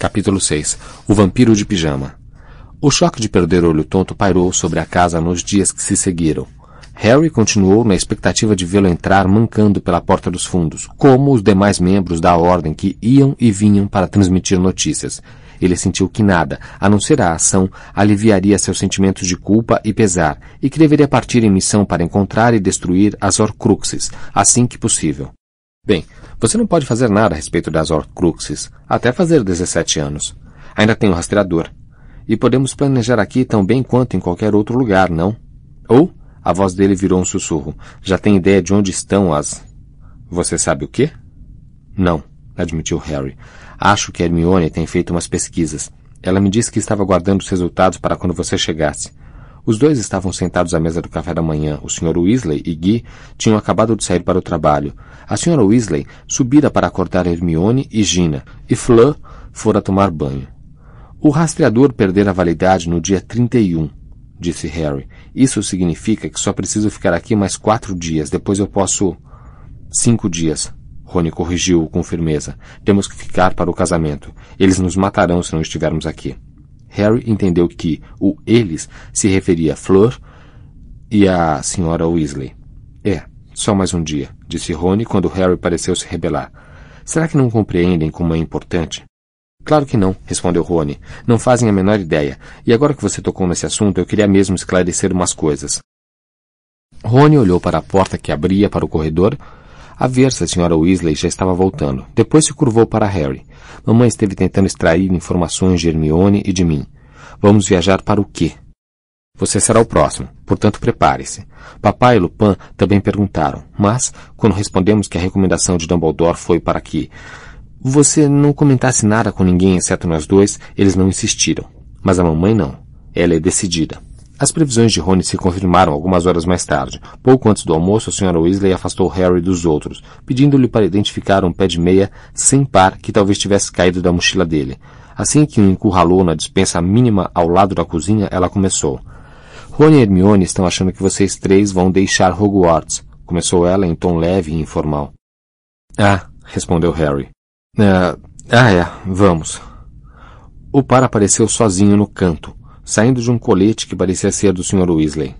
Capítulo 6 O Vampiro de Pijama O choque de perder o olho tonto pairou sobre a casa nos dias que se seguiram. Harry continuou na expectativa de vê-lo entrar mancando pela porta dos fundos, como os demais membros da ordem que iam e vinham para transmitir notícias. Ele sentiu que nada, a não ser a ação, aliviaria seus sentimentos de culpa e pesar, e que deveria partir em missão para encontrar e destruir as Horcruxes, assim que possível. Bem, você não pode fazer nada a respeito das Horcruxes, até fazer 17 anos. Ainda tem o rastreador. E podemos planejar aqui tão bem quanto em qualquer outro lugar, não? Ou, a voz dele virou um sussurro. Já tem ideia de onde estão as... Você sabe o quê? Não, admitiu Harry. Acho que Hermione tem feito umas pesquisas. Ela me disse que estava guardando os resultados para quando você chegasse. Os dois estavam sentados à mesa do café da manhã. O Sr. Weasley e Guy tinham acabado de sair para o trabalho. A Sra. Weasley subira para acordar Hermione e Gina, e Fleur fora tomar banho. O rastreador perdera a validade no dia 31, disse Harry. Isso significa que só preciso ficar aqui mais quatro dias. Depois eu posso... Cinco dias. Rony corrigiu-o com firmeza. Temos que ficar para o casamento. Eles nos matarão se não estivermos aqui. Harry entendeu que o eles se referia a Fleur e à senhora Weasley. É, só mais um dia, disse Rony quando Harry pareceu se rebelar. Será que não compreendem como é importante? Claro que não, respondeu Rony. Não fazem a menor ideia. E agora que você tocou nesse assunto, eu queria mesmo esclarecer umas coisas. Rony olhou para a porta que abria para o corredor, a ver se a senhora Weasley já estava voltando. Depois se curvou para Harry. Mamãe esteve tentando extrair informações de Hermione e de mim. Vamos viajar para o quê? Você será o próximo, portanto prepare-se. Papai e Lupin também perguntaram, mas, quando respondemos que a recomendação de Dumbledore foi para que você não comentasse nada com ninguém exceto nós dois, eles não insistiram. Mas a mamãe não. Ela é decidida. As previsões de Rony se confirmaram algumas horas mais tarde. Pouco antes do almoço, a Sra. Weasley afastou Harry dos outros, pedindo-lhe para identificar um pé de meia sem par que talvez tivesse caído da mochila dele. Assim que o encurralou na dispensa mínima ao lado da cozinha, ela começou. Rony e Hermione estão achando que vocês três vão deixar Hogwarts, começou ela em tom leve e informal. Ah, respondeu Harry. Ah, ah é, vamos. O par apareceu sozinho no canto, saindo de um colete que parecia ser do Sr. Weasley.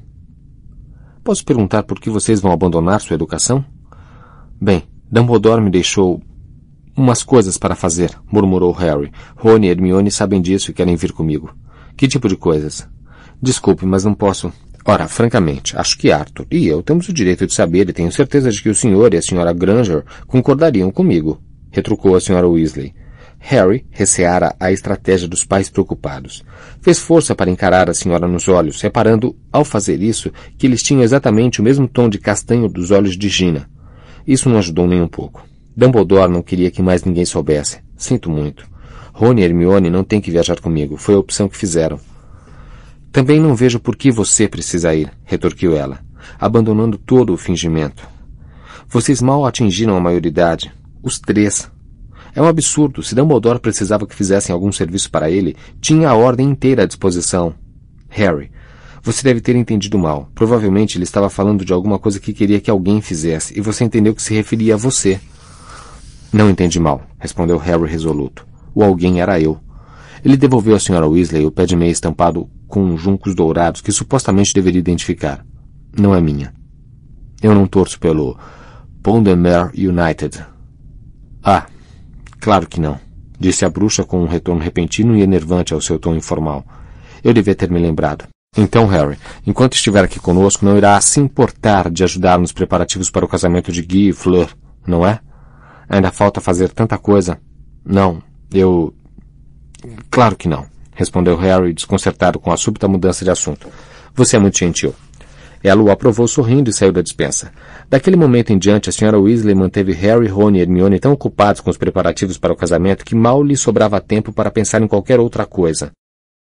Posso perguntar por que vocês vão abandonar sua educação? Bem, Dumbledore me deixou umas coisas para fazer, murmurou Harry. Rony e Hermione sabem disso e querem vir comigo. Que tipo de coisas? Desculpe, mas não posso. Ora, francamente, acho que Arthur e eu temos o direito de saber e tenho certeza de que o senhor e a senhora Granger concordariam comigo, retrucou a senhora Weasley. Harry receara a estratégia dos pais preocupados. Fez força para encarar a senhora nos olhos, reparando, ao fazer isso, que eles tinham exatamente o mesmo tom de castanho dos olhos de Gina. Isso não ajudou nem um pouco. Dumbledore não queria que mais ninguém soubesse. Sinto muito. Rony e Hermione não têm que viajar comigo. Foi a opção que fizeram. Também não vejo por que você precisa ir, retorquiu ela, abandonando todo o fingimento. Vocês mal atingiram a maioridade. Os três. É um absurdo. Se Dumbledore precisava que fizessem algum serviço para ele, tinha a ordem inteira à disposição. Harry, você deve ter entendido mal. Provavelmente ele estava falando de alguma coisa que queria que alguém fizesse, e você entendeu que se referia a você. Não entendi mal, respondeu Harry resoluto. O alguém era eu. Ele devolveu à Sra. Weasley o pé de meia estampado com juncos dourados que supostamente deveria identificar. Não é minha. Eu não torço pelo Pont de Mer United. Ah, Claro que não, disse a bruxa com um retorno repentino e enervante ao seu tom informal. Eu devia ter me lembrado. Então, Harry, enquanto estiver aqui conosco, não irá se importar de ajudar nos preparativos para o casamento de Guy e Fleur, não é? Ainda falta fazer tanta coisa. Não, eu. Claro que não, respondeu Harry, desconcertado com a súbita mudança de assunto. Você é muito gentil. Ela o aprovou sorrindo e saiu da dispensa. Daquele momento em diante, a senhora Weasley manteve Harry, Ron e Hermione tão ocupados com os preparativos para o casamento que mal lhe sobrava tempo para pensar em qualquer outra coisa.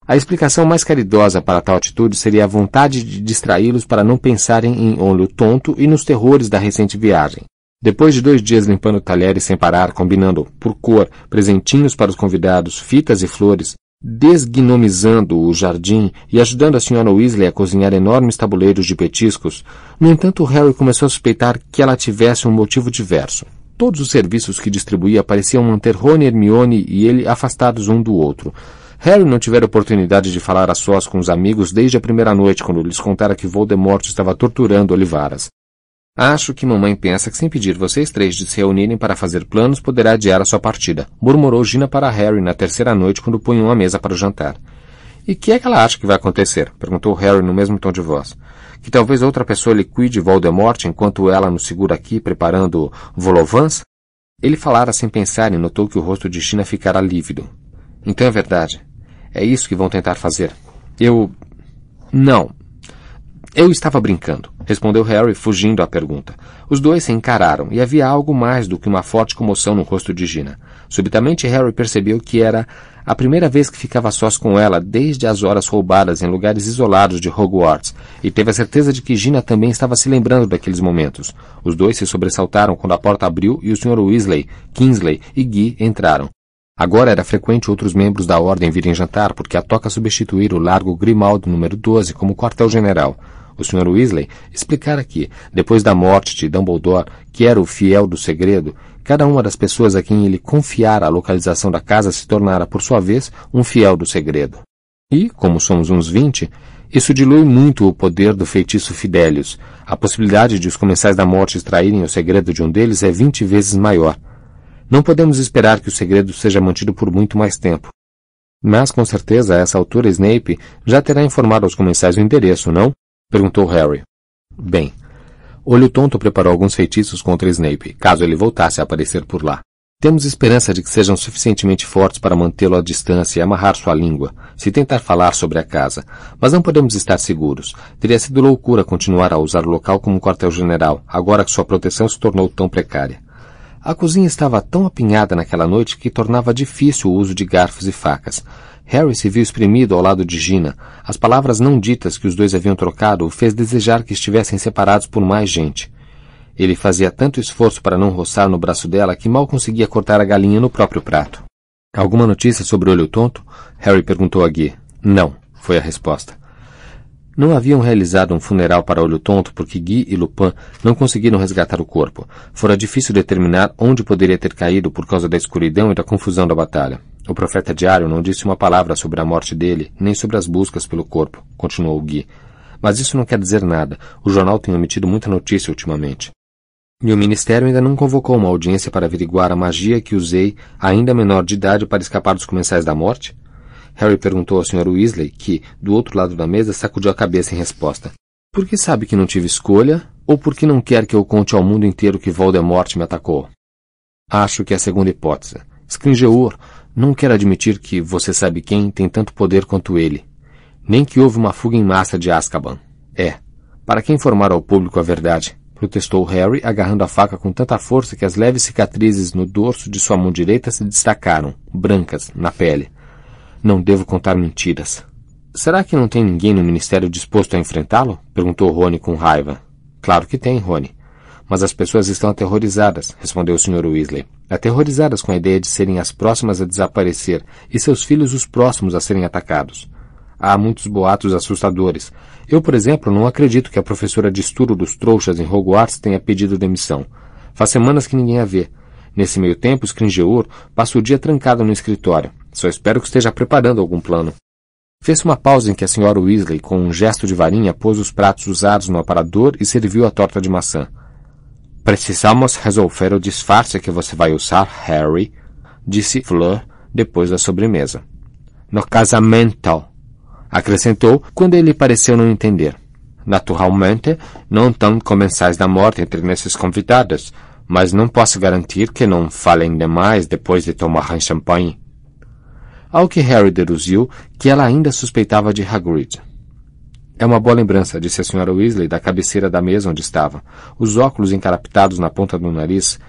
A explicação mais caridosa para tal atitude seria a vontade de distraí-los para não pensarem em olho tonto e nos terrores da recente viagem. Depois de dois dias limpando talheres sem parar, combinando, por cor, presentinhos para os convidados, fitas e flores, desgnomizando o jardim e ajudando a Sra. Weasley a cozinhar enormes tabuleiros de petiscos, no entanto Harry começou a suspeitar que ela tivesse um motivo diverso. Todos os serviços que distribuía pareciam manter Rony, Hermione e ele afastados um do outro. Harry não tivera oportunidade de falar a sós com os amigos desde a primeira noite, quando lhes contara que Voldemort estava torturando Olivaras. Acho que mamãe pensa que sem pedir vocês três de se reunirem para fazer planos poderá adiar a sua partida, murmurou Gina para Harry na terceira noite quando punham a mesa para o jantar. E que é que ela acha que vai acontecer? perguntou Harry no mesmo tom de voz. Que talvez outra pessoa liquide Voldemort enquanto ela nos segura aqui preparando Volovans? Ele falara sem pensar e notou que o rosto de Gina ficara lívido. Então é verdade. É isso que vão tentar fazer. Eu. Não. Eu estava brincando, respondeu Harry, fugindo à pergunta. Os dois se encararam e havia algo mais do que uma forte comoção no rosto de Gina. Subitamente Harry percebeu que era a primeira vez que ficava sós com ela desde as horas roubadas em lugares isolados de Hogwarts, e teve a certeza de que Gina também estava se lembrando daqueles momentos. Os dois se sobressaltaram quando a porta abriu e o Sr. Weasley, Kingsley e Guy entraram. Agora era frequente outros membros da ordem virem jantar, porque a toca substituir o largo Grimaldo número 12 como quartel-general. O Sr. Weasley explicara que, depois da morte de Dumbledore, que era o fiel do segredo, cada uma das pessoas a quem ele confiara a localização da casa se tornara, por sua vez, um fiel do segredo. E, como somos uns vinte, isso dilui muito o poder do feitiço Fidelius. A possibilidade de os comensais da morte extraírem o segredo de um deles é vinte vezes maior. Não podemos esperar que o segredo seja mantido por muito mais tempo. Mas, com certeza, a essa altura Snape já terá informado aos comensais o endereço, não? Perguntou Harry. Bem, Olho Tonto preparou alguns feitiços contra Snape, caso ele voltasse a aparecer por lá. Temos esperança de que sejam suficientemente fortes para mantê-lo à distância e amarrar sua língua, se tentar falar sobre a casa, mas não podemos estar seguros. Teria sido loucura continuar a usar o local como quartel-general, agora que sua proteção se tornou tão precária. A cozinha estava tão apinhada naquela noite que tornava difícil o uso de garfos e facas. Harry se viu espremido ao lado de Gina. As palavras não ditas que os dois haviam trocado o fez desejar que estivessem separados por mais gente. Ele fazia tanto esforço para não roçar no braço dela que mal conseguia cortar a galinha no próprio prato. Alguma notícia sobre o olho tonto? Harry perguntou a Guy. Não, foi a resposta. Não haviam realizado um funeral para Olho Tonto porque Guy e Lupin não conseguiram resgatar o corpo. Fora difícil determinar onde poderia ter caído por causa da escuridão e da confusão da batalha. O profeta diário não disse uma palavra sobre a morte dele, nem sobre as buscas pelo corpo, continuou Guy. Mas isso não quer dizer nada. O jornal tem omitido muita notícia ultimamente. E o Ministério ainda não convocou uma audiência para averiguar a magia que usei, ainda menor de idade, para escapar dos comensais da morte? Harry perguntou ao Sr. Weasley, que, do outro lado da mesa, sacudiu a cabeça em resposta. Por que sabe que não tive escolha, ou porque não quer que eu conte ao mundo inteiro que Voldemort me atacou? Acho que é a segunda hipótese. Scringeur não quer admitir que você sabe quem tem tanto poder quanto ele. Nem que houve uma fuga em massa de Azkaban. É. Para que informar ao público a verdade? Protestou Harry, agarrando a faca com tanta força que as leves cicatrizes no dorso de sua mão direita se destacaram, brancas, na pele. Não devo contar mentiras. Será que não tem ninguém no ministério disposto a enfrentá-lo? perguntou Rony com raiva. Claro que tem, Rony. Mas as pessoas estão aterrorizadas, respondeu o Sr. Weasley. Aterrorizadas com a ideia de serem as próximas a desaparecer e seus filhos os próximos a serem atacados. Há muitos boatos assustadores. Eu, por exemplo, não acredito que a professora de estudo dos trouxas em Hogwarts tenha pedido demissão. Faz semanas que ninguém a vê. Nesse meio tempo, Scringeur passa o dia trancado no escritório. Só espero que esteja preparando algum plano. Fez uma pausa em que a senhora Weasley, com um gesto de varinha, pôs os pratos usados no aparador e serviu a torta de maçã. Precisamos resolver o disfarce que você vai usar, Harry, disse Fleur depois da sobremesa. No casamento, acrescentou quando ele pareceu não entender. Naturalmente, não estão comensais da morte entre nesses convidados, mas não posso garantir que não falem demais depois de tomar champanhe ao que Harry deduziu que ela ainda suspeitava de Hagrid. É uma boa lembrança, disse a Sra. Weasley da cabeceira da mesa onde estava, os óculos encarapitados na ponta do nariz,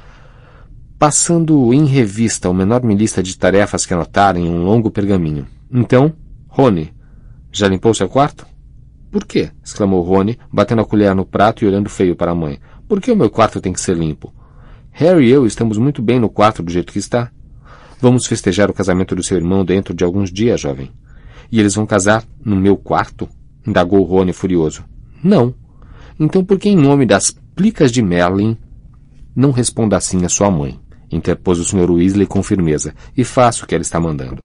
passando em revista uma enorme lista de tarefas que anotara em um longo pergaminho. Então, Rony, já limpou seu quarto? Por quê? exclamou Rony, batendo a colher no prato e olhando feio para a mãe. Por que o meu quarto tem que ser limpo? Harry e eu estamos muito bem no quarto do jeito que está. Vamos festejar o casamento do seu irmão dentro de alguns dias, jovem. E eles vão casar no meu quarto? Indagou Rony furioso. Não. Então por que em nome das plicas de Merlin? Não responda assim a sua mãe, interpôs o Sr. Weasley com firmeza, e faça o que ela está mandando.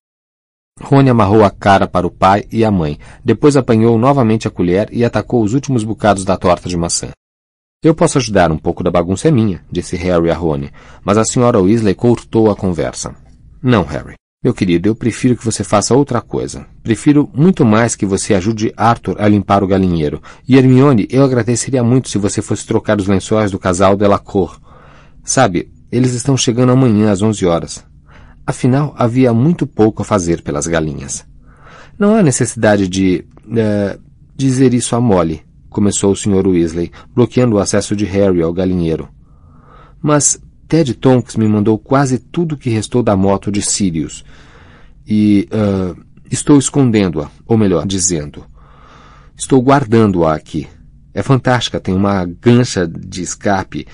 Rony amarrou a cara para o pai e a mãe, depois apanhou novamente a colher e atacou os últimos bocados da torta de maçã. Eu posso ajudar, um pouco da bagunça é minha, disse Harry a Rony, mas a senhora Weasley cortou a conversa. Não, Harry. Meu querido, eu prefiro que você faça outra coisa. Prefiro muito mais que você ajude Arthur a limpar o galinheiro. E Hermione, eu agradeceria muito se você fosse trocar os lençóis do casal Delacour. Sabe, eles estão chegando amanhã às onze horas. Afinal, havia muito pouco a fazer pelas galinhas. Não há necessidade de. Uh, dizer isso a Molly, começou o Sr. Weasley, bloqueando o acesso de Harry ao galinheiro. Mas Ted Tonks me mandou quase tudo que restou da moto de Sirius. E uh, estou escondendo-a, ou melhor, dizendo. Estou guardando-a aqui. É fantástica, tem uma gancha de escape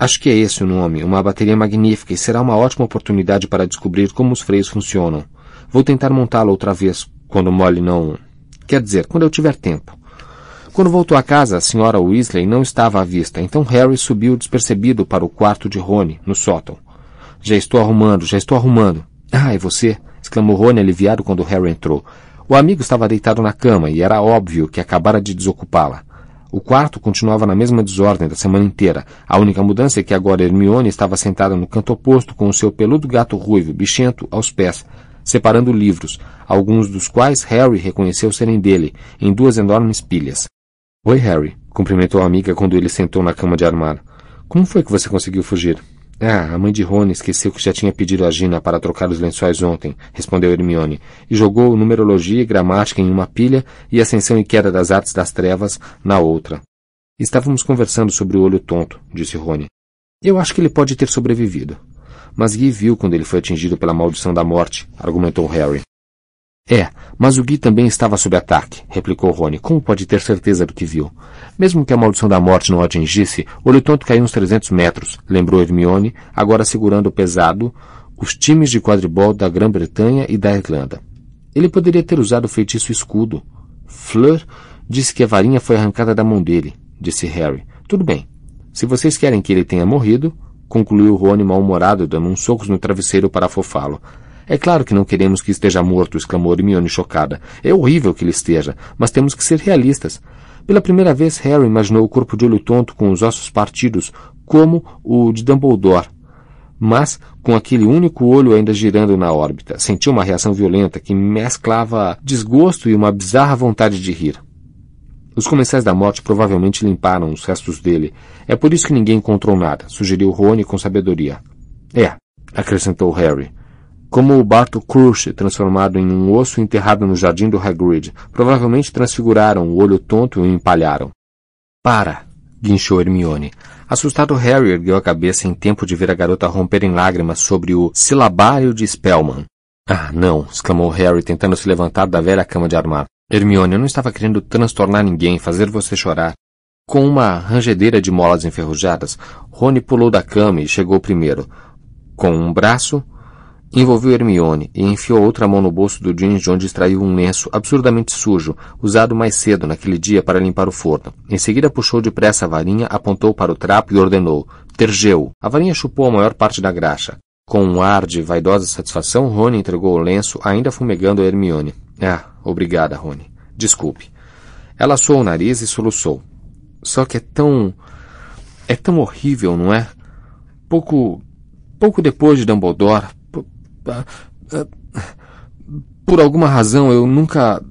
Acho que é esse o nome, uma bateria magnífica e será uma ótima oportunidade para descobrir como os freios funcionam. Vou tentar montá-la outra vez, quando Molly não. Quer dizer, quando eu tiver tempo. Quando voltou a casa, a senhora Weasley não estava à vista, então Harry subiu despercebido para o quarto de Rony, no sótão. Já estou arrumando, já estou arrumando. Ah, é você? exclamou Rony aliviado quando Harry entrou. O amigo estava deitado na cama e era óbvio que acabara de desocupá-la. O quarto continuava na mesma desordem da semana inteira. A única mudança é que agora Hermione estava sentada no canto oposto com o seu peludo gato ruivo, bichento, aos pés, separando livros, alguns dos quais Harry reconheceu serem dele, em duas enormes pilhas. Oi, Harry, cumprimentou a amiga quando ele sentou na cama de armário. Como foi que você conseguiu fugir? Ah, a mãe de Rony esqueceu que já tinha pedido a Gina para trocar os lençóis ontem, respondeu Hermione, e jogou numerologia e gramática em uma pilha e ascensão e queda das artes das trevas na outra. Estávamos conversando sobre o olho tonto, disse Rony. Eu acho que ele pode ter sobrevivido. Mas Guy viu quando ele foi atingido pela maldição da morte, argumentou Harry. É, mas o Gui também estava sob ataque, replicou Rony. Como pode ter certeza do que viu? Mesmo que a maldição da morte não o atingisse, o olho tonto caiu uns 300 metros, lembrou Hermione, agora segurando pesado os times de quadribol da Grã-Bretanha e da Irlanda. Ele poderia ter usado o feitiço escudo. Fleur disse que a varinha foi arrancada da mão dele, disse Harry. Tudo bem. Se vocês querem que ele tenha morrido, concluiu Rony mal-humorado, dando uns socos no travesseiro para afofá-lo. É claro que não queremos que esteja morto, exclamou Hermione chocada. É horrível que ele esteja, mas temos que ser realistas. Pela primeira vez, Harry imaginou o corpo de olho tonto com os ossos partidos, como o de Dumbledore. Mas, com aquele único olho ainda girando na órbita, sentiu uma reação violenta que mesclava desgosto e uma bizarra vontade de rir. Os comensais da morte provavelmente limparam os restos dele. É por isso que ninguém encontrou nada, sugeriu Rony com sabedoria. É, acrescentou Harry como o Barto Crush, transformado em um osso enterrado no jardim do Hagrid. Provavelmente transfiguraram o olho tonto e o empalharam. Para! guinchou Hermione. Assustado, Harry ergueu a cabeça em tempo de ver a garota romper em lágrimas sobre o silabário de Spellman. Ah, não! exclamou Harry, tentando se levantar da velha cama de armar. Hermione, eu não estava querendo transtornar ninguém, fazer você chorar. Com uma rangedeira de molas enferrujadas, Rony pulou da cama e chegou primeiro. Com um braço, Envolveu Hermione e enfiou outra mão no bolso do jeans de onde extraiu um lenço absurdamente sujo, usado mais cedo naquele dia para limpar o forno. Em seguida puxou depressa a varinha, apontou para o trapo e ordenou: Tergeu. A varinha chupou a maior parte da graxa. Com um ar de vaidosa satisfação, Rony entregou o lenço, ainda fumegando a Hermione. Ah, obrigada, Rony. Desculpe. Ela assou o nariz e soluçou. Só que é tão. É tão horrível, não é? Pouco. Pouco depois de Dumbledore, por alguma razão eu nunca.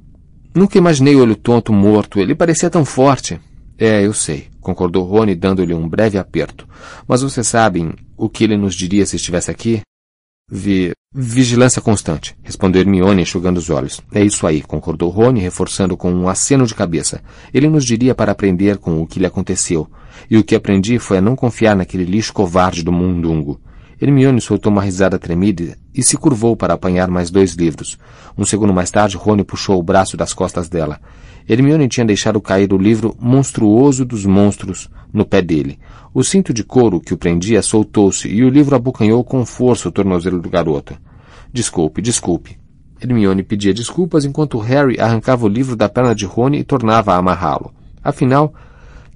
Nunca imaginei o olho tonto morto. Ele parecia tão forte. É, eu sei, concordou Rony, dando-lhe um breve aperto. Mas vocês sabem o que ele nos diria se estivesse aqui? Vi... Vigilância constante, respondeu Hermione, enxugando os olhos. É isso aí, concordou Rony, reforçando com um aceno de cabeça. Ele nos diria para aprender com o que lhe aconteceu. E o que aprendi foi a não confiar naquele lixo covarde do mundungo. Hermione soltou uma risada tremida e se curvou para apanhar mais dois livros. Um segundo mais tarde, Rony puxou o braço das costas dela. Hermione tinha deixado cair o livro Monstruoso dos Monstros no pé dele. O cinto de couro que o prendia soltou-se e o livro abocanhou com força o tornozelo do garoto. Desculpe, desculpe. Hermione pedia desculpas enquanto Harry arrancava o livro da perna de Rony e tornava a amarrá-lo. Afinal,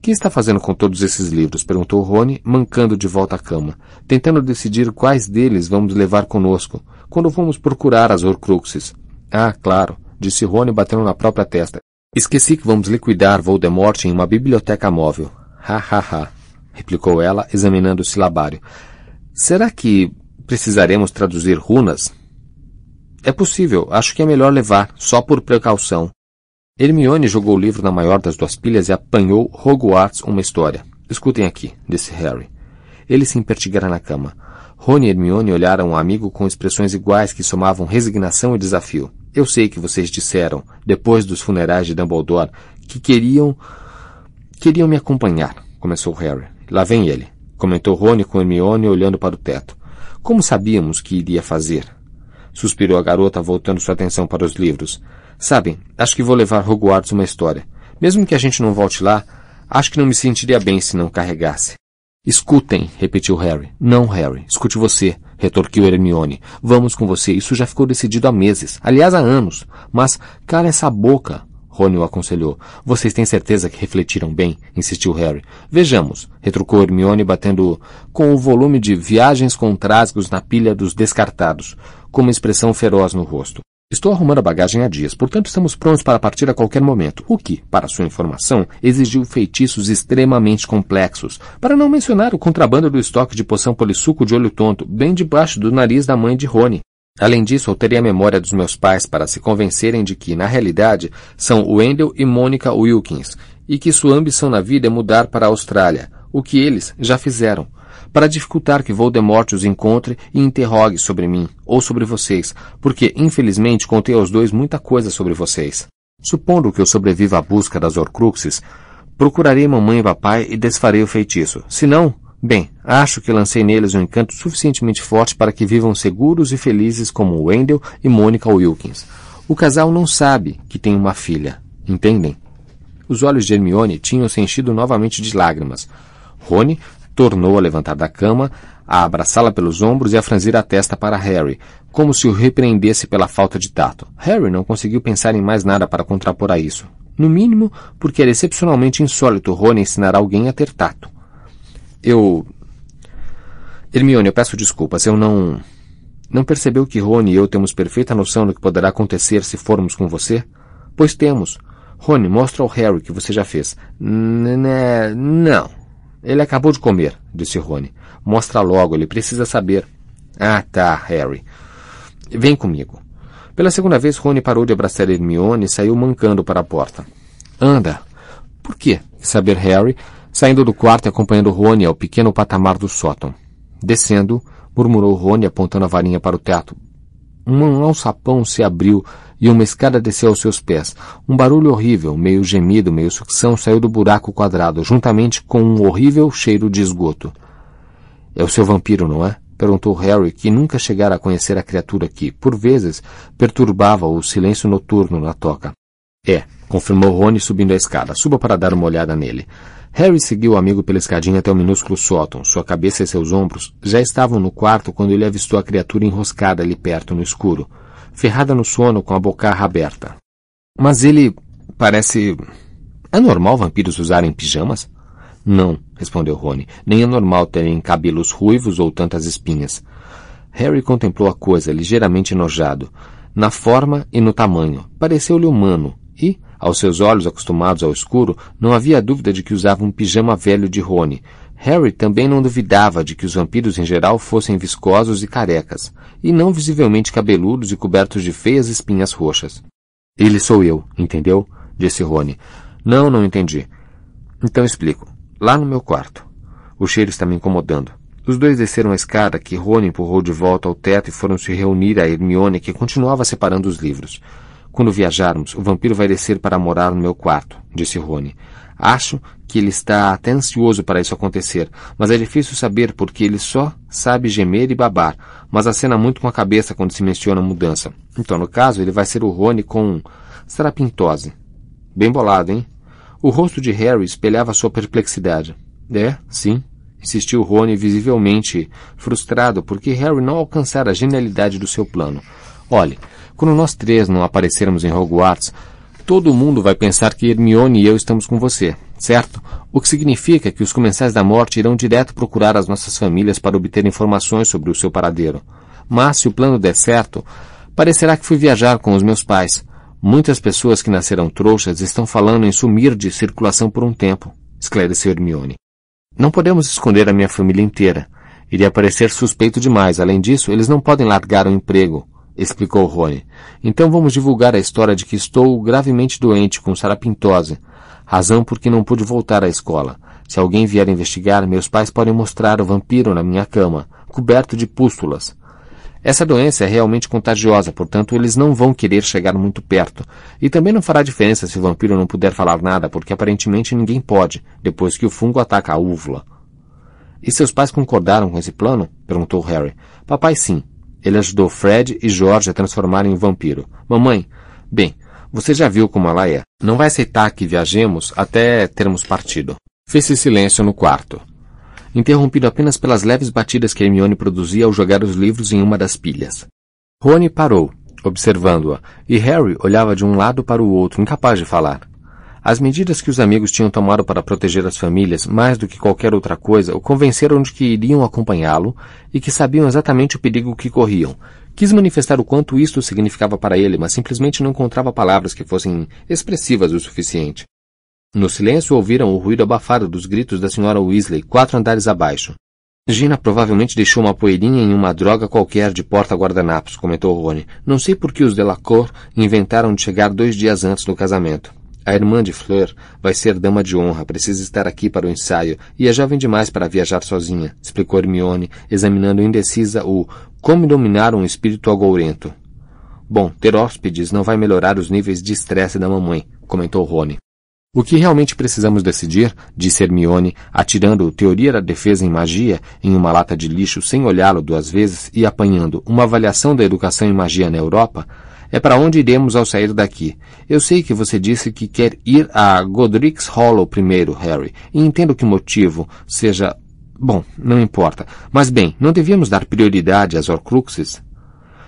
Que está fazendo com todos esses livros? perguntou Rony, mancando de volta à cama, tentando decidir quais deles vamos levar conosco, quando fomos procurar as Horcruxes. Ah, claro, disse Rony batendo na própria testa. Esqueci que vamos liquidar Voldemort em uma biblioteca móvel. Ha, ha, ha, replicou ela, examinando o silabário. Será que precisaremos traduzir runas? É possível, acho que é melhor levar, só por precaução. Hermione jogou o livro na maior das duas pilhas e apanhou Hogwarts uma história. Escutem aqui, disse Harry. Ele se impertigara na cama. Rony e Hermione olharam o amigo com expressões iguais que somavam resignação e desafio. Eu sei que vocês disseram, depois dos funerais de Dumbledore, que queriam... queriam me acompanhar, começou Harry. Lá vem ele, comentou Rony com Hermione olhando para o teto. Como sabíamos que iria fazer? Suspirou a garota, voltando sua atenção para os livros. Sabem, acho que vou levar Hogwarts uma história. Mesmo que a gente não volte lá, acho que não me sentiria bem se não carregasse. Escutem, repetiu Harry. Não, Harry, escute você, retorquiu Hermione. Vamos com você, isso já ficou decidido há meses, aliás há anos. Mas cala essa boca, Rony o aconselhou. Vocês têm certeza que refletiram bem? insistiu Harry. Vejamos, retrucou Hermione batendo com o volume de Viagens com Trásgos na pilha dos descartados, com uma expressão feroz no rosto. Estou arrumando a bagagem há dias, portanto estamos prontos para partir a qualquer momento, o que, para sua informação, exigiu feitiços extremamente complexos, para não mencionar o contrabando do estoque de poção polissuco de olho tonto, bem debaixo do nariz da mãe de Rony. Além disso, alterei a memória dos meus pais para se convencerem de que, na realidade, são Wendell e Monica Wilkins, e que sua ambição na vida é mudar para a Austrália, o que eles já fizeram para dificultar que Voldemort os encontre e interrogue sobre mim ou sobre vocês, porque infelizmente contei aos dois muita coisa sobre vocês. Supondo que eu sobreviva à busca das Horcruxes, procurarei mamãe e papai e desfarei o feitiço. Se não, bem, acho que lancei neles um encanto suficientemente forte para que vivam seguros e felizes como Wendell e Monica Wilkins. O casal não sabe que tem uma filha, entendem? Os olhos de Hermione tinham se enchido novamente de lágrimas. Rony tornou a levantar da cama, a abraçá-la pelos ombros e a franzir a testa para Harry, como se o repreendesse pela falta de tato. Harry não conseguiu pensar em mais nada para contrapor a isso. No mínimo, porque era excepcionalmente insólito Rony ensinar alguém a ter tato. Eu. Hermione, eu peço desculpas, eu não. Não percebeu que Rony e eu temos perfeita noção do que poderá acontecer se formos com você? Pois temos. Rony, mostra ao Harry que você já fez. N não. Ele acabou de comer, disse Rony. Mostra logo, ele precisa saber. Ah, tá, Harry. Vem comigo. Pela segunda vez, Rony parou de abraçar Hermione e saiu mancando para a porta. Anda. Por quê? Saber Harry, saindo do quarto e acompanhando Rony ao pequeno patamar do sótão. Descendo, murmurou Rony apontando a varinha para o teto. Um alçapão se abriu e uma escada desceu aos seus pés. Um barulho horrível, meio gemido, meio sucção, saiu do buraco quadrado, juntamente com um horrível cheiro de esgoto. É o seu vampiro, não é? Perguntou Harry, que nunca chegara a conhecer a criatura que, por vezes, perturbava o silêncio noturno na toca. É, confirmou Rony subindo a escada. Suba para dar uma olhada nele. Harry seguiu o amigo pela escadinha até o minúsculo sótão. Sua cabeça e seus ombros já estavam no quarto quando ele avistou a criatura enroscada ali perto no escuro ferrada no sono com a bocarra aberta. Mas ele parece. É normal vampiros usarem pijamas? Não, respondeu Rony. Nem é normal terem cabelos ruivos ou tantas espinhas. Harry contemplou a coisa, ligeiramente enojado. Na forma e no tamanho. Pareceu-lhe humano. E, aos seus olhos acostumados ao escuro, não havia dúvida de que usava um pijama velho de Rony, Harry também não duvidava de que os vampiros em geral fossem viscosos e carecas, e não visivelmente cabeludos e cobertos de feias espinhas roxas. Ele sou eu, entendeu? disse Rony. Não, não entendi. Então explico. Lá no meu quarto. O cheiro está me incomodando. Os dois desceram a escada que Rony empurrou de volta ao teto e foram se reunir a Hermione que continuava separando os livros. Quando viajarmos, o vampiro vai descer para morar no meu quarto, disse Rony. Acho que ele está até ansioso para isso acontecer, mas é difícil saber porque ele só sabe gemer e babar, mas acena muito com a cabeça quando se menciona mudança. Então, no caso, ele vai ser o Rony com strapintose. Bem bolado, hein? O rosto de Harry espelhava sua perplexidade. É, sim, insistiu Rony visivelmente frustrado porque Harry não alcançara a genialidade do seu plano. Olhe, quando nós três não aparecermos em Hogwarts, todo mundo vai pensar que Hermione e eu estamos com você, certo? O que significa que os comensais da morte irão direto procurar as nossas famílias para obter informações sobre o seu paradeiro. Mas, se o plano der certo, parecerá que fui viajar com os meus pais. Muitas pessoas que nasceram trouxas estão falando em sumir de circulação por um tempo, esclareceu Hermione. Não podemos esconder a minha família inteira. Iria parecer suspeito demais. Além disso, eles não podem largar o emprego, explicou Rony. Então vamos divulgar a história de que estou gravemente doente com sarapintose, razão por que não pude voltar à escola. Se alguém vier investigar, meus pais podem mostrar o vampiro na minha cama, coberto de pústulas. Essa doença é realmente contagiosa, portanto eles não vão querer chegar muito perto. E também não fará diferença se o vampiro não puder falar nada, porque aparentemente ninguém pode, depois que o fungo ataca a úvula. E seus pais concordaram com esse plano? perguntou Harry. Papai sim. Ele ajudou Fred e George a transformarem o vampiro. Mamãe, bem, você já viu como ela é. Não vai aceitar que viajemos até termos partido. Fez-se silêncio no quarto interrompido apenas pelas leves batidas que Hermione produzia ao jogar os livros em uma das pilhas. Rony parou, observando-a, e Harry olhava de um lado para o outro, incapaz de falar. As medidas que os amigos tinham tomado para proteger as famílias, mais do que qualquer outra coisa, o convenceram de que iriam acompanhá-lo e que sabiam exatamente o perigo que corriam. Quis manifestar o quanto isto significava para ele, mas simplesmente não encontrava palavras que fossem expressivas o suficiente. No silêncio ouviram o ruído abafado dos gritos da senhora Weasley, quatro andares abaixo. Gina provavelmente deixou uma poeirinha em uma droga qualquer de porta-guardanapos, comentou Rony. Não sei por que os Delacour inventaram de chegar dois dias antes do casamento. A irmã de Fleur vai ser dama de honra, precisa estar aqui para o ensaio, e é jovem demais para viajar sozinha, explicou Hermione, examinando indecisa o Como dominar um espírito agourento. Bom, ter hóspedes não vai melhorar os níveis de estresse da mamãe, comentou Rony. O que realmente precisamos decidir, disse Hermione, atirando Teoria da Defesa em Magia em uma lata de lixo sem olhá-lo duas vezes e apanhando uma avaliação da educação em magia na Europa, é para onde iremos ao sair daqui. Eu sei que você disse que quer ir a Godric's Hollow primeiro, Harry, e entendo que o motivo seja... Bom, não importa. Mas bem, não devíamos dar prioridade às Horcruxes?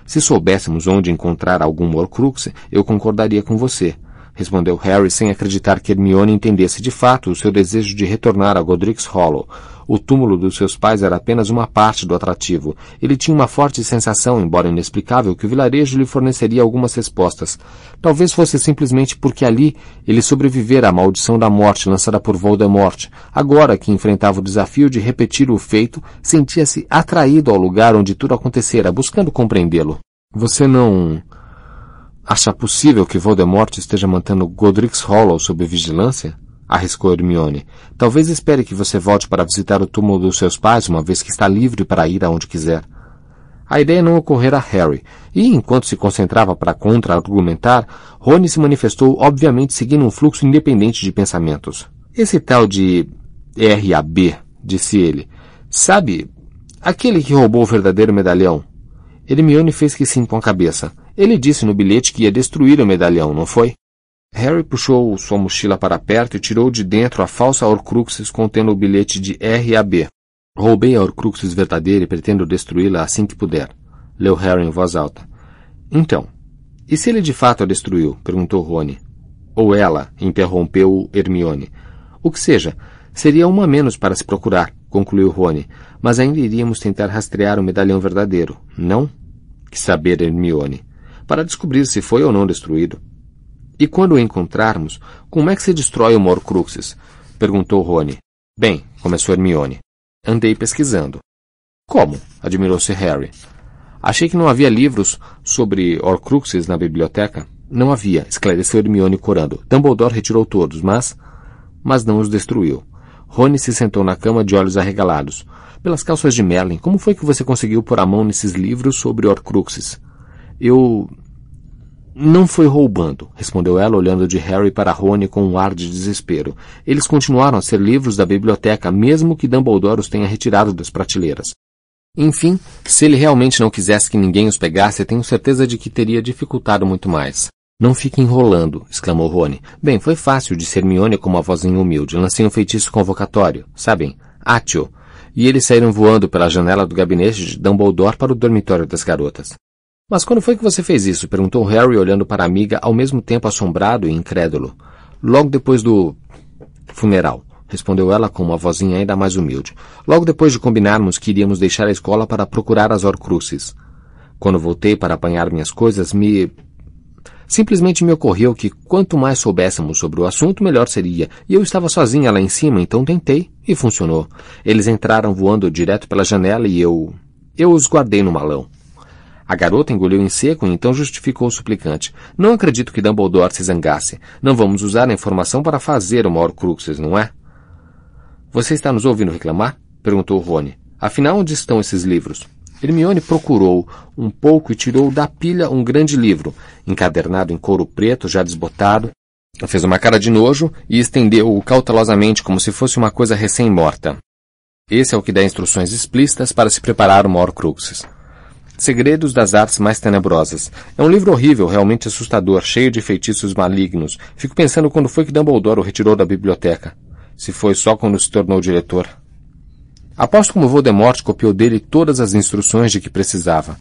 Se soubéssemos onde encontrar algum Horcrux, eu concordaria com você respondeu Harry sem acreditar que Hermione entendesse de fato o seu desejo de retornar a Godric's Hollow. O túmulo dos seus pais era apenas uma parte do atrativo. Ele tinha uma forte sensação, embora inexplicável, que o vilarejo lhe forneceria algumas respostas. Talvez fosse simplesmente porque ali ele sobrevivera à maldição da morte lançada por Voldemort. Agora que enfrentava o desafio de repetir o feito, sentia-se atraído ao lugar onde tudo acontecera, buscando compreendê-lo. Você não... Acha possível que Voldemort esteja mantendo Godric's Hollow sob vigilância? Arriscou Hermione. Talvez espere que você volte para visitar o túmulo dos seus pais, uma vez que está livre para ir aonde quiser. A ideia não ocorrera a Harry, e enquanto se concentrava para contra-argumentar, Rony se manifestou obviamente seguindo um fluxo independente de pensamentos. Esse tal de R.A.B., disse ele, sabe, aquele que roubou o verdadeiro medalhão? Hermione fez que sim com a cabeça. Ele disse no bilhete que ia destruir o medalhão, não foi? Harry puxou sua mochila para perto e tirou de dentro a falsa Horcruxes contendo o bilhete de R a B. Roubei a Horcruxes verdadeira e pretendo destruí-la assim que puder. Leu Harry em voz alta. Então, e se ele de fato a destruiu? perguntou Rony. Ou ela, interrompeu Hermione. O que seja, seria uma menos para se procurar, concluiu Rony, mas ainda iríamos tentar rastrear o medalhão verdadeiro, não? Que saber, Hermione para descobrir se foi ou não destruído. E quando o encontrarmos, como é que se destrói o Morcruxes? perguntou Rony. Bem, começou Hermione. Andei pesquisando. Como? admirou-se Harry. Achei que não havia livros sobre Horcruxes na biblioteca. Não havia, esclareceu Hermione corando. Dumbledore retirou todos, mas... Mas não os destruiu. Rony se sentou na cama de olhos arregalados. Pelas calças de Merlin, como foi que você conseguiu pôr a mão nesses livros sobre Horcruxes? Eu. Não foi roubando, respondeu ela, olhando de Harry para Rony com um ar de desespero. Eles continuaram a ser livros da biblioteca, mesmo que Dumbledore os tenha retirado das prateleiras. Enfim, se ele realmente não quisesse que ninguém os pegasse, tenho certeza de que teria dificultado muito mais. Não fique enrolando, exclamou Rony. Bem, foi fácil, disse Hermione com uma vozinha humilde. Lancei um feitiço convocatório, sabem, Atio. E eles saíram voando pela janela do gabinete de Dumbledore para o dormitório das garotas. Mas quando foi que você fez isso? perguntou Harry, olhando para a amiga, ao mesmo tempo assombrado e incrédulo. Logo depois do funeral, respondeu ela com uma vozinha ainda mais humilde. Logo depois de combinarmos que iríamos deixar a escola para procurar as Horcruxes. Quando voltei para apanhar minhas coisas, me Simplesmente me ocorreu que quanto mais soubéssemos sobre o assunto, melhor seria. E eu estava sozinha lá em cima, então tentei, e funcionou. Eles entraram voando direto pela janela e eu. Eu os guardei no malão. A garota engoliu em seco e então justificou o suplicante. Não acredito que Dumbledore se zangasse. Não vamos usar a informação para fazer uma Horcruxes, não é? Você está nos ouvindo reclamar? perguntou Rony. Afinal, onde estão esses livros? Hermione procurou um pouco e tirou da pilha um grande livro, encadernado em couro preto, já desbotado. Fez uma cara de nojo e estendeu-o cautelosamente como se fosse uma coisa recém-morta. Esse é o que dá instruções explícitas para se preparar uma Horcruxes. Segredos das Artes Mais Tenebrosas. É um livro horrível, realmente assustador, cheio de feitiços malignos. Fico pensando quando foi que Dumbledore o retirou da biblioteca. Se foi só quando se tornou diretor. Aposto como Voldemort copiou dele todas as instruções de que precisava.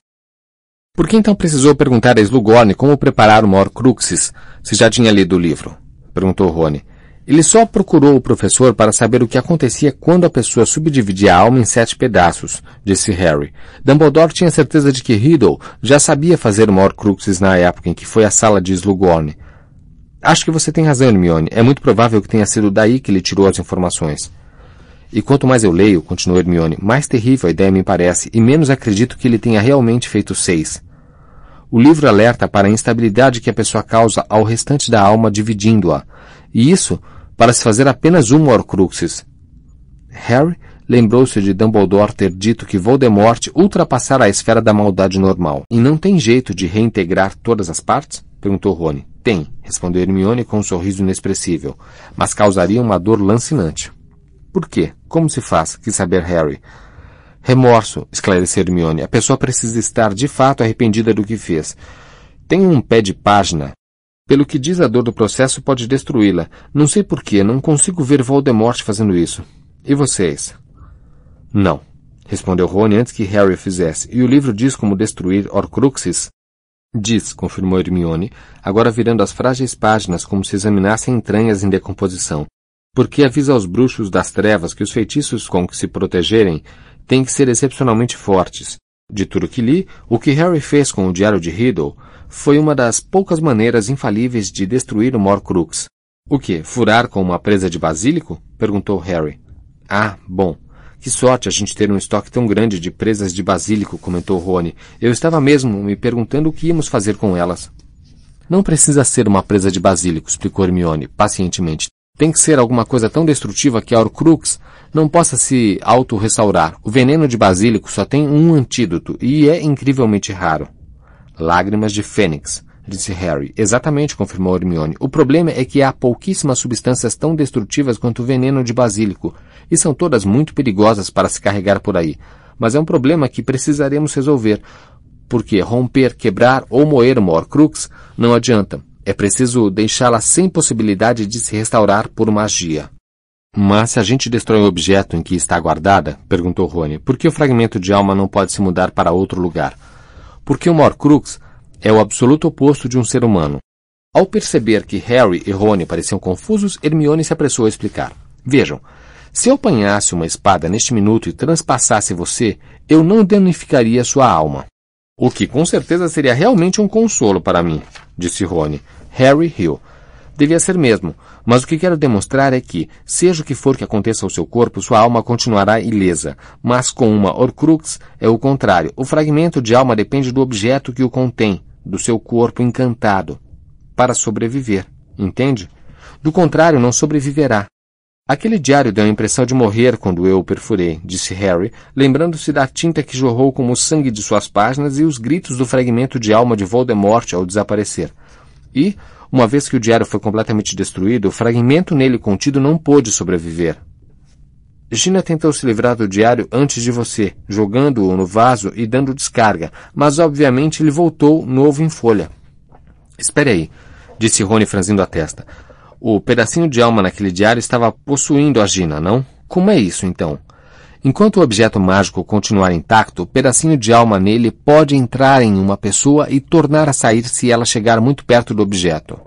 Por que então precisou perguntar a Slughorn como preparar uma Horcruxes, se já tinha lido o livro? Perguntou Rony. Ele só procurou o professor para saber o que acontecia quando a pessoa subdividia a alma em sete pedaços, disse Harry. Dumbledore tinha certeza de que Riddle já sabia fazer uma Horcruxes na época em que foi à sala de Slughorn. Acho que você tem razão, Hermione. É muito provável que tenha sido daí que ele tirou as informações. E quanto mais eu leio, continuou Hermione, mais terrível a ideia me parece, e menos acredito que ele tenha realmente feito seis. O livro alerta para a instabilidade que a pessoa causa ao restante da alma dividindo-a, e isso para se fazer apenas uma Horcruxes. Harry lembrou-se de Dumbledore ter dito que Voldemort ultrapassara a esfera da maldade normal. E não tem jeito de reintegrar todas as partes? perguntou Rony. Tem, respondeu Hermione com um sorriso inexpressível, mas causaria uma dor lancinante. Por quê? Como se faz? Quis saber Harry. Remorso, esclareceu Hermione. A pessoa precisa estar de fato arrependida do que fez. Tem um pé de página. Pelo que diz a dor do processo, pode destruí-la. Não sei porquê, não consigo ver Voldemort fazendo isso. E vocês? Não, respondeu Rony antes que Harry fizesse. E o livro diz como destruir Horcruxes? Diz, confirmou Hermione, agora virando as frágeis páginas como se examinassem entranhas em decomposição porque avisa aos bruxos das trevas que os feitiços com que se protegerem têm que ser excepcionalmente fortes. De tudo que li, o que Harry fez com o diário de Riddle foi uma das poucas maneiras infalíveis de destruir o Morcrux. O que? Furar com uma presa de basílico? perguntou Harry. Ah, bom. Que sorte a gente ter um estoque tão grande de presas de basílico, comentou Rony. Eu estava mesmo me perguntando o que íamos fazer com elas. Não precisa ser uma presa de basílico, explicou Hermione, pacientemente. Tem que ser alguma coisa tão destrutiva que a Horcrux não possa se auto-restaurar. O veneno de basílico só tem um antídoto e é incrivelmente raro. Lágrimas de fênix, disse Harry. Exatamente, confirmou Hermione. O problema é que há pouquíssimas substâncias tão destrutivas quanto o veneno de basílico, e são todas muito perigosas para se carregar por aí. Mas é um problema que precisaremos resolver, porque romper, quebrar ou moer uma Horcrux não adianta. É preciso deixá-la sem possibilidade de se restaurar por magia. Mas se a gente destrói o objeto em que está guardada, perguntou Rony, por que o fragmento de alma não pode se mudar para outro lugar? Porque o Morcrux é o absoluto oposto de um ser humano. Ao perceber que Harry e Rony pareciam confusos, Hermione se apressou a explicar. Vejam, se eu apanhasse uma espada neste minuto e transpassasse você, eu não danificaria sua alma. O que com certeza seria realmente um consolo para mim, disse Rony. Harry riu. Devia ser mesmo, mas o que quero demonstrar é que, seja o que for que aconteça ao seu corpo, sua alma continuará ilesa. Mas com uma Horcrux é o contrário. O fragmento de alma depende do objeto que o contém, do seu corpo encantado, para sobreviver. Entende? Do contrário, não sobreviverá. Aquele diário deu a impressão de morrer quando eu o perfurei, disse Harry, lembrando-se da tinta que jorrou como o sangue de suas páginas e os gritos do fragmento de alma de Voldemort ao desaparecer. E, uma vez que o diário foi completamente destruído, o fragmento nele contido não pôde sobreviver. Gina tentou se livrar do diário antes de você, jogando-o no vaso e dando descarga, mas obviamente ele voltou novo em folha. Espere aí, disse Rony franzindo a testa. O pedacinho de alma naquele diário estava possuindo a Gina, não? Como é isso, então? Enquanto o objeto mágico continuar intacto, o pedacinho de alma nele pode entrar em uma pessoa e tornar a sair se ela chegar muito perto do objeto.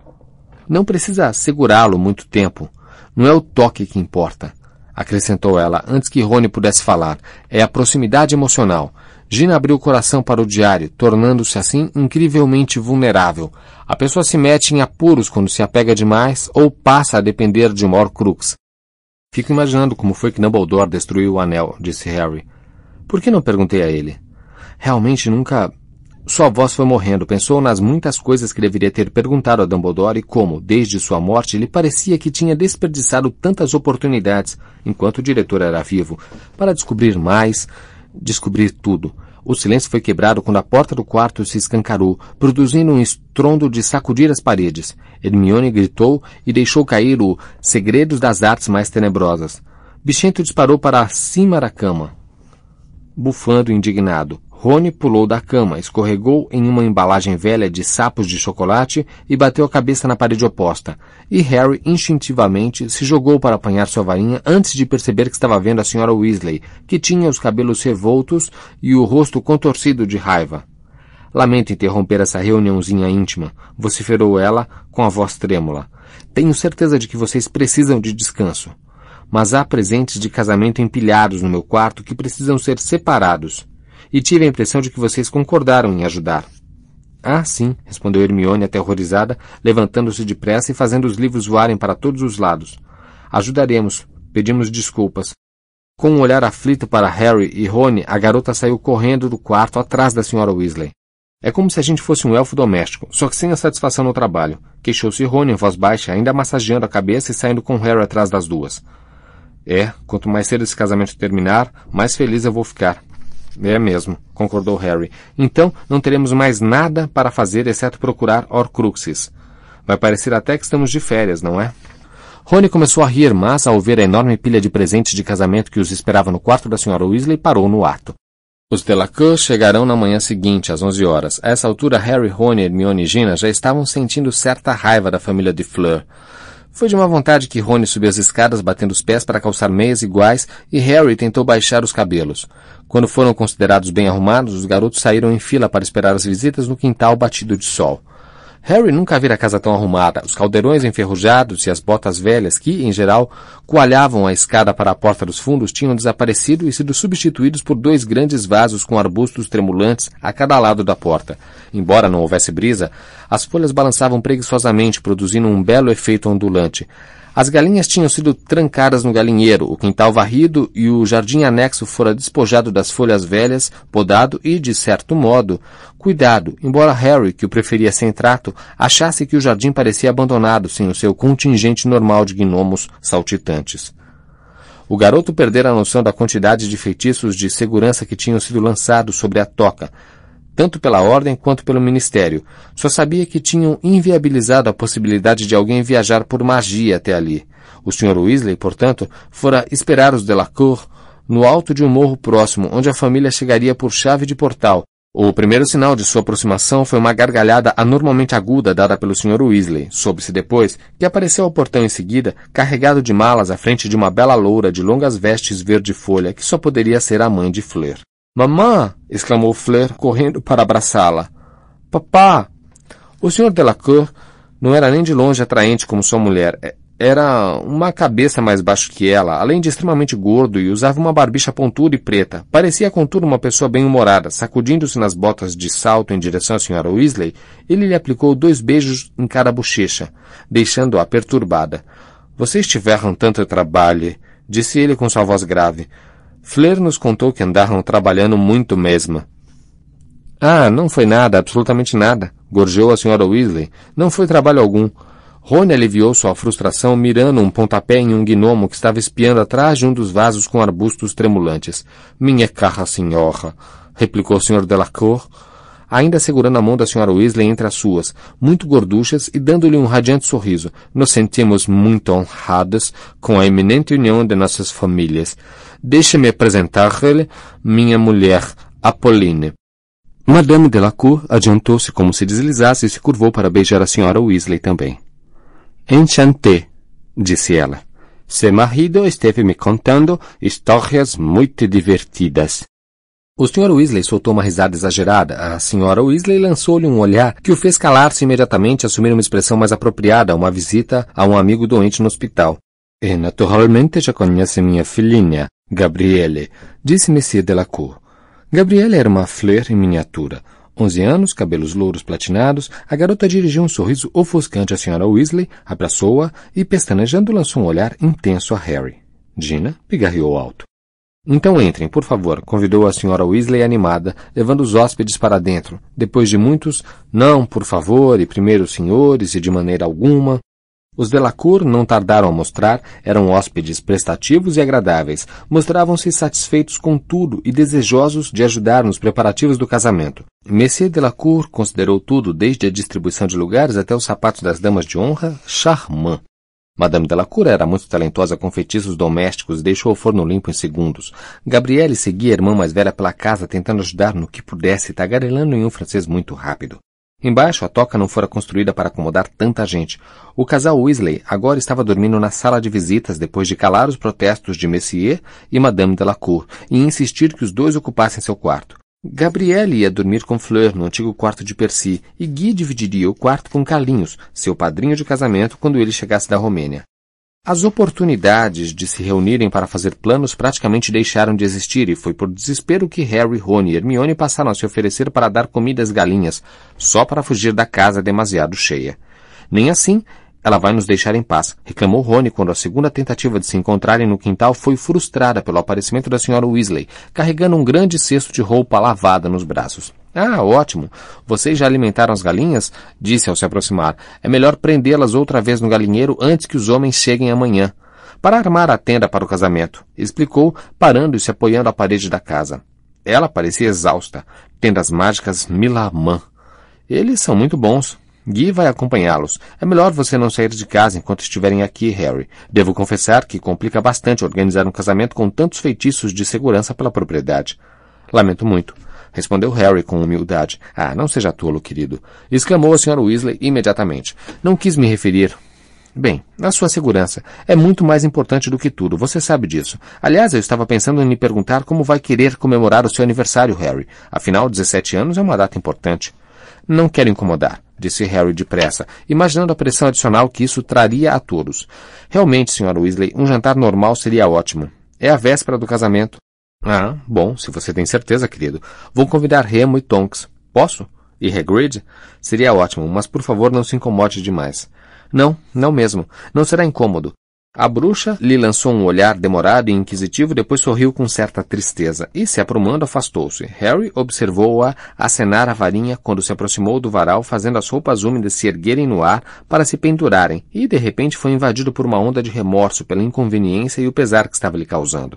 Não precisa segurá-lo muito tempo. Não é o toque que importa, acrescentou ela antes que Rony pudesse falar. É a proximidade emocional. Gina abriu o coração para o diário, tornando-se assim incrivelmente vulnerável. A pessoa se mete em apuros quando se apega demais ou passa a depender de uma Horcrux. Fico imaginando como foi que Dumbledore destruiu o anel, disse Harry. Por que não perguntei a ele? Realmente nunca. Sua voz foi morrendo. Pensou nas muitas coisas que deveria ter perguntado a Dumbledore e como, desde sua morte, lhe parecia que tinha desperdiçado tantas oportunidades, enquanto o diretor era vivo, para descobrir mais, descobrir tudo. O silêncio foi quebrado quando a porta do quarto se escancarou, produzindo um estrondo de sacudir as paredes. Hermione gritou e deixou cair o Segredos das Artes Mais Tenebrosas. Bichento disparou para cima da cama, bufando indignado. Rony pulou da cama, escorregou em uma embalagem velha de sapos de chocolate e bateu a cabeça na parede oposta. E Harry, instintivamente, se jogou para apanhar sua varinha antes de perceber que estava vendo a senhora Weasley, que tinha os cabelos revoltos e o rosto contorcido de raiva. Lamento interromper essa reuniãozinha íntima, vociferou ela com a voz trêmula. Tenho certeza de que vocês precisam de descanso. Mas há presentes de casamento empilhados no meu quarto que precisam ser separados e tive a impressão de que vocês concordaram em ajudar. Ah, sim, respondeu Hermione aterrorizada, levantando-se depressa e fazendo os livros voarem para todos os lados. Ajudaremos. Pedimos desculpas. Com um olhar aflito para Harry e Rony, a garota saiu correndo do quarto atrás da senhora Weasley. É como se a gente fosse um elfo doméstico, só que sem a satisfação no trabalho. Queixou-se Rony em voz baixa, ainda massageando a cabeça e saindo com Harry atrás das duas. É, quanto mais cedo esse casamento terminar, mais feliz eu vou ficar. É mesmo, concordou Harry. Então não teremos mais nada para fazer exceto procurar Horcruxes. Vai parecer até que estamos de férias, não é? Rony começou a rir, mas ao ver a enorme pilha de presentes de casamento que os esperava no quarto da senhora Weasley, parou no ato. Os Delacour chegarão na manhã seguinte, às onze horas. A essa altura, Harry, Rony, Hermione e Gina já estavam sentindo certa raiva da família de Fleur. Foi de uma vontade que Rony subiu as escadas batendo os pés para calçar meias iguais e Harry tentou baixar os cabelos. Quando foram considerados bem arrumados, os garotos saíram em fila para esperar as visitas no quintal batido de sol. Harry nunca vira a casa tão arrumada. Os caldeirões enferrujados e as botas velhas que, em geral, coalhavam a escada para a porta dos fundos tinham desaparecido e sido substituídos por dois grandes vasos com arbustos tremulantes a cada lado da porta. Embora não houvesse brisa, as folhas balançavam preguiçosamente, produzindo um belo efeito ondulante. As galinhas tinham sido trancadas no galinheiro, o quintal varrido e o jardim anexo fora despojado das folhas velhas, podado e, de certo modo, cuidado, embora Harry, que o preferia sem trato, achasse que o jardim parecia abandonado sem o seu contingente normal de gnomos saltitantes. O garoto perdera a noção da quantidade de feitiços de segurança que tinham sido lançados sobre a toca, tanto pela ordem quanto pelo ministério. Só sabia que tinham inviabilizado a possibilidade de alguém viajar por magia até ali. O Sr. Weasley, portanto, fora esperar os Delacour no alto de um morro próximo, onde a família chegaria por chave de portal. O primeiro sinal de sua aproximação foi uma gargalhada anormalmente aguda dada pelo Sr. Weasley. Soube-se depois que apareceu ao portão em seguida, carregado de malas à frente de uma bela loura de longas vestes verde-folha, que só poderia ser a mãe de Fleur. Mamã! exclamou Fleur, correndo para abraçá-la. Papá! O Sr. Delacour não era nem de longe atraente como sua mulher. É, era uma cabeça mais baixo que ela, além de extremamente gordo e usava uma barbicha pontuda e preta. Parecia, contudo, uma pessoa bem-humorada. Sacudindo-se nas botas de salto em direção à Sra. Weasley, ele lhe aplicou dois beijos em cada bochecha, deixando-a perturbada. Vocês tiveram tanto trabalho, disse ele com sua voz grave. Flair nos contou que andaram trabalhando muito mesmo. Ah, não foi nada, absolutamente nada, gorjeou a senhora Weasley. Não foi trabalho algum. Rony aliviou sua frustração mirando um pontapé em um gnomo que estava espiando atrás de um dos vasos com arbustos tremulantes. Minha cara senhora, replicou o Sr. Delacour, ainda segurando a mão da senhora Weasley entre as suas, muito gorduchas e dando-lhe um radiante sorriso. Nos sentimos muito honrados com a eminente união de nossas famílias. Deixe-me apresentar-lhe minha mulher, Apolline. Madame Delacour adiantou-se como se deslizasse e se curvou para beijar a senhora Weasley também. Enchanté, disse ela. Seu marido esteve me contando histórias muito divertidas. O Sr. Weasley soltou uma risada exagerada. A Sra. Weasley lançou-lhe um olhar que o fez calar-se imediatamente e assumir uma expressão mais apropriada a uma visita a um amigo doente no hospital. E naturalmente já conhece minha filhinha, Gabriele, disse Monsieur Delacour. Gabriele era uma fleur em miniatura. Onze anos, cabelos louros platinados, a garota dirigiu um sorriso ofuscante à Sra. Weasley, abraçou-a e, pestanejando, lançou um olhar intenso a Harry. Gina pigarreou alto. Então entrem, por favor, convidou a senhora Weasley animada, levando os hóspedes para dentro, depois de muitos não, por favor, e primeiro senhores, e de maneira alguma. Os Delacour não tardaram a mostrar, eram hóspedes prestativos e agradáveis, mostravam-se satisfeitos com tudo e desejosos de ajudar nos preparativos do casamento. Monsieur Delacour considerou tudo, desde a distribuição de lugares até os sapatos das damas de honra, charmant. Madame Delacour era muito talentosa com feitiços domésticos e deixou o forno limpo em segundos. Gabriele seguia a irmã mais velha pela casa tentando ajudar no que pudesse, tagarelando em um francês muito rápido. Embaixo, a toca não fora construída para acomodar tanta gente. O casal Weasley agora estava dormindo na sala de visitas depois de calar os protestos de Messier e Madame Delacour e insistir que os dois ocupassem seu quarto. Gabrielle ia dormir com Fleur no antigo quarto de Percy e Guy dividiria o quarto com Carlinhos, seu padrinho de casamento, quando ele chegasse da Romênia. As oportunidades de se reunirem para fazer planos praticamente deixaram de existir e foi por desespero que Harry, Rony e Hermione passaram a se oferecer para dar comida às galinhas, só para fugir da casa demasiado cheia. Nem assim, ela vai nos deixar em paz, reclamou Rony quando a segunda tentativa de se encontrarem no quintal foi frustrada pelo aparecimento da senhora Weasley, carregando um grande cesto de roupa lavada nos braços. Ah, ótimo. Vocês já alimentaram as galinhas? Disse ao se aproximar. É melhor prendê-las outra vez no galinheiro antes que os homens cheguem amanhã. Para armar a tenda para o casamento, explicou, parando e se apoiando à parede da casa. Ela parecia exausta. Tendas mágicas Milamã. Eles são muito bons. Guy vai acompanhá-los. É melhor você não sair de casa enquanto estiverem aqui, Harry. Devo confessar que complica bastante organizar um casamento com tantos feitiços de segurança pela propriedade. Lamento muito. Respondeu Harry com humildade. Ah, não seja tolo, querido. Exclamou a Sra. Weasley imediatamente. Não quis me referir. Bem, a sua segurança é muito mais importante do que tudo, você sabe disso. Aliás, eu estava pensando em lhe perguntar como vai querer comemorar o seu aniversário, Harry. Afinal, 17 anos é uma data importante. Não quero incomodar, disse Harry depressa, imaginando a pressão adicional que isso traria a todos. Realmente, Sr. Weasley, um jantar normal seria ótimo. É a véspera do casamento. Ah, bom, se você tem certeza, querido. Vou convidar Remo e Tonks. Posso? E Hagrid? Seria ótimo, mas por favor não se incomode demais. Não, não mesmo. Não será incômodo. A bruxa lhe lançou um olhar demorado e inquisitivo, depois sorriu com certa tristeza e, se aprumando, afastou-se. Harry observou-a acenar a varinha quando se aproximou do varal, fazendo as roupas úmidas se erguerem no ar para se pendurarem, e de repente foi invadido por uma onda de remorso pela inconveniência e o pesar que estava lhe causando.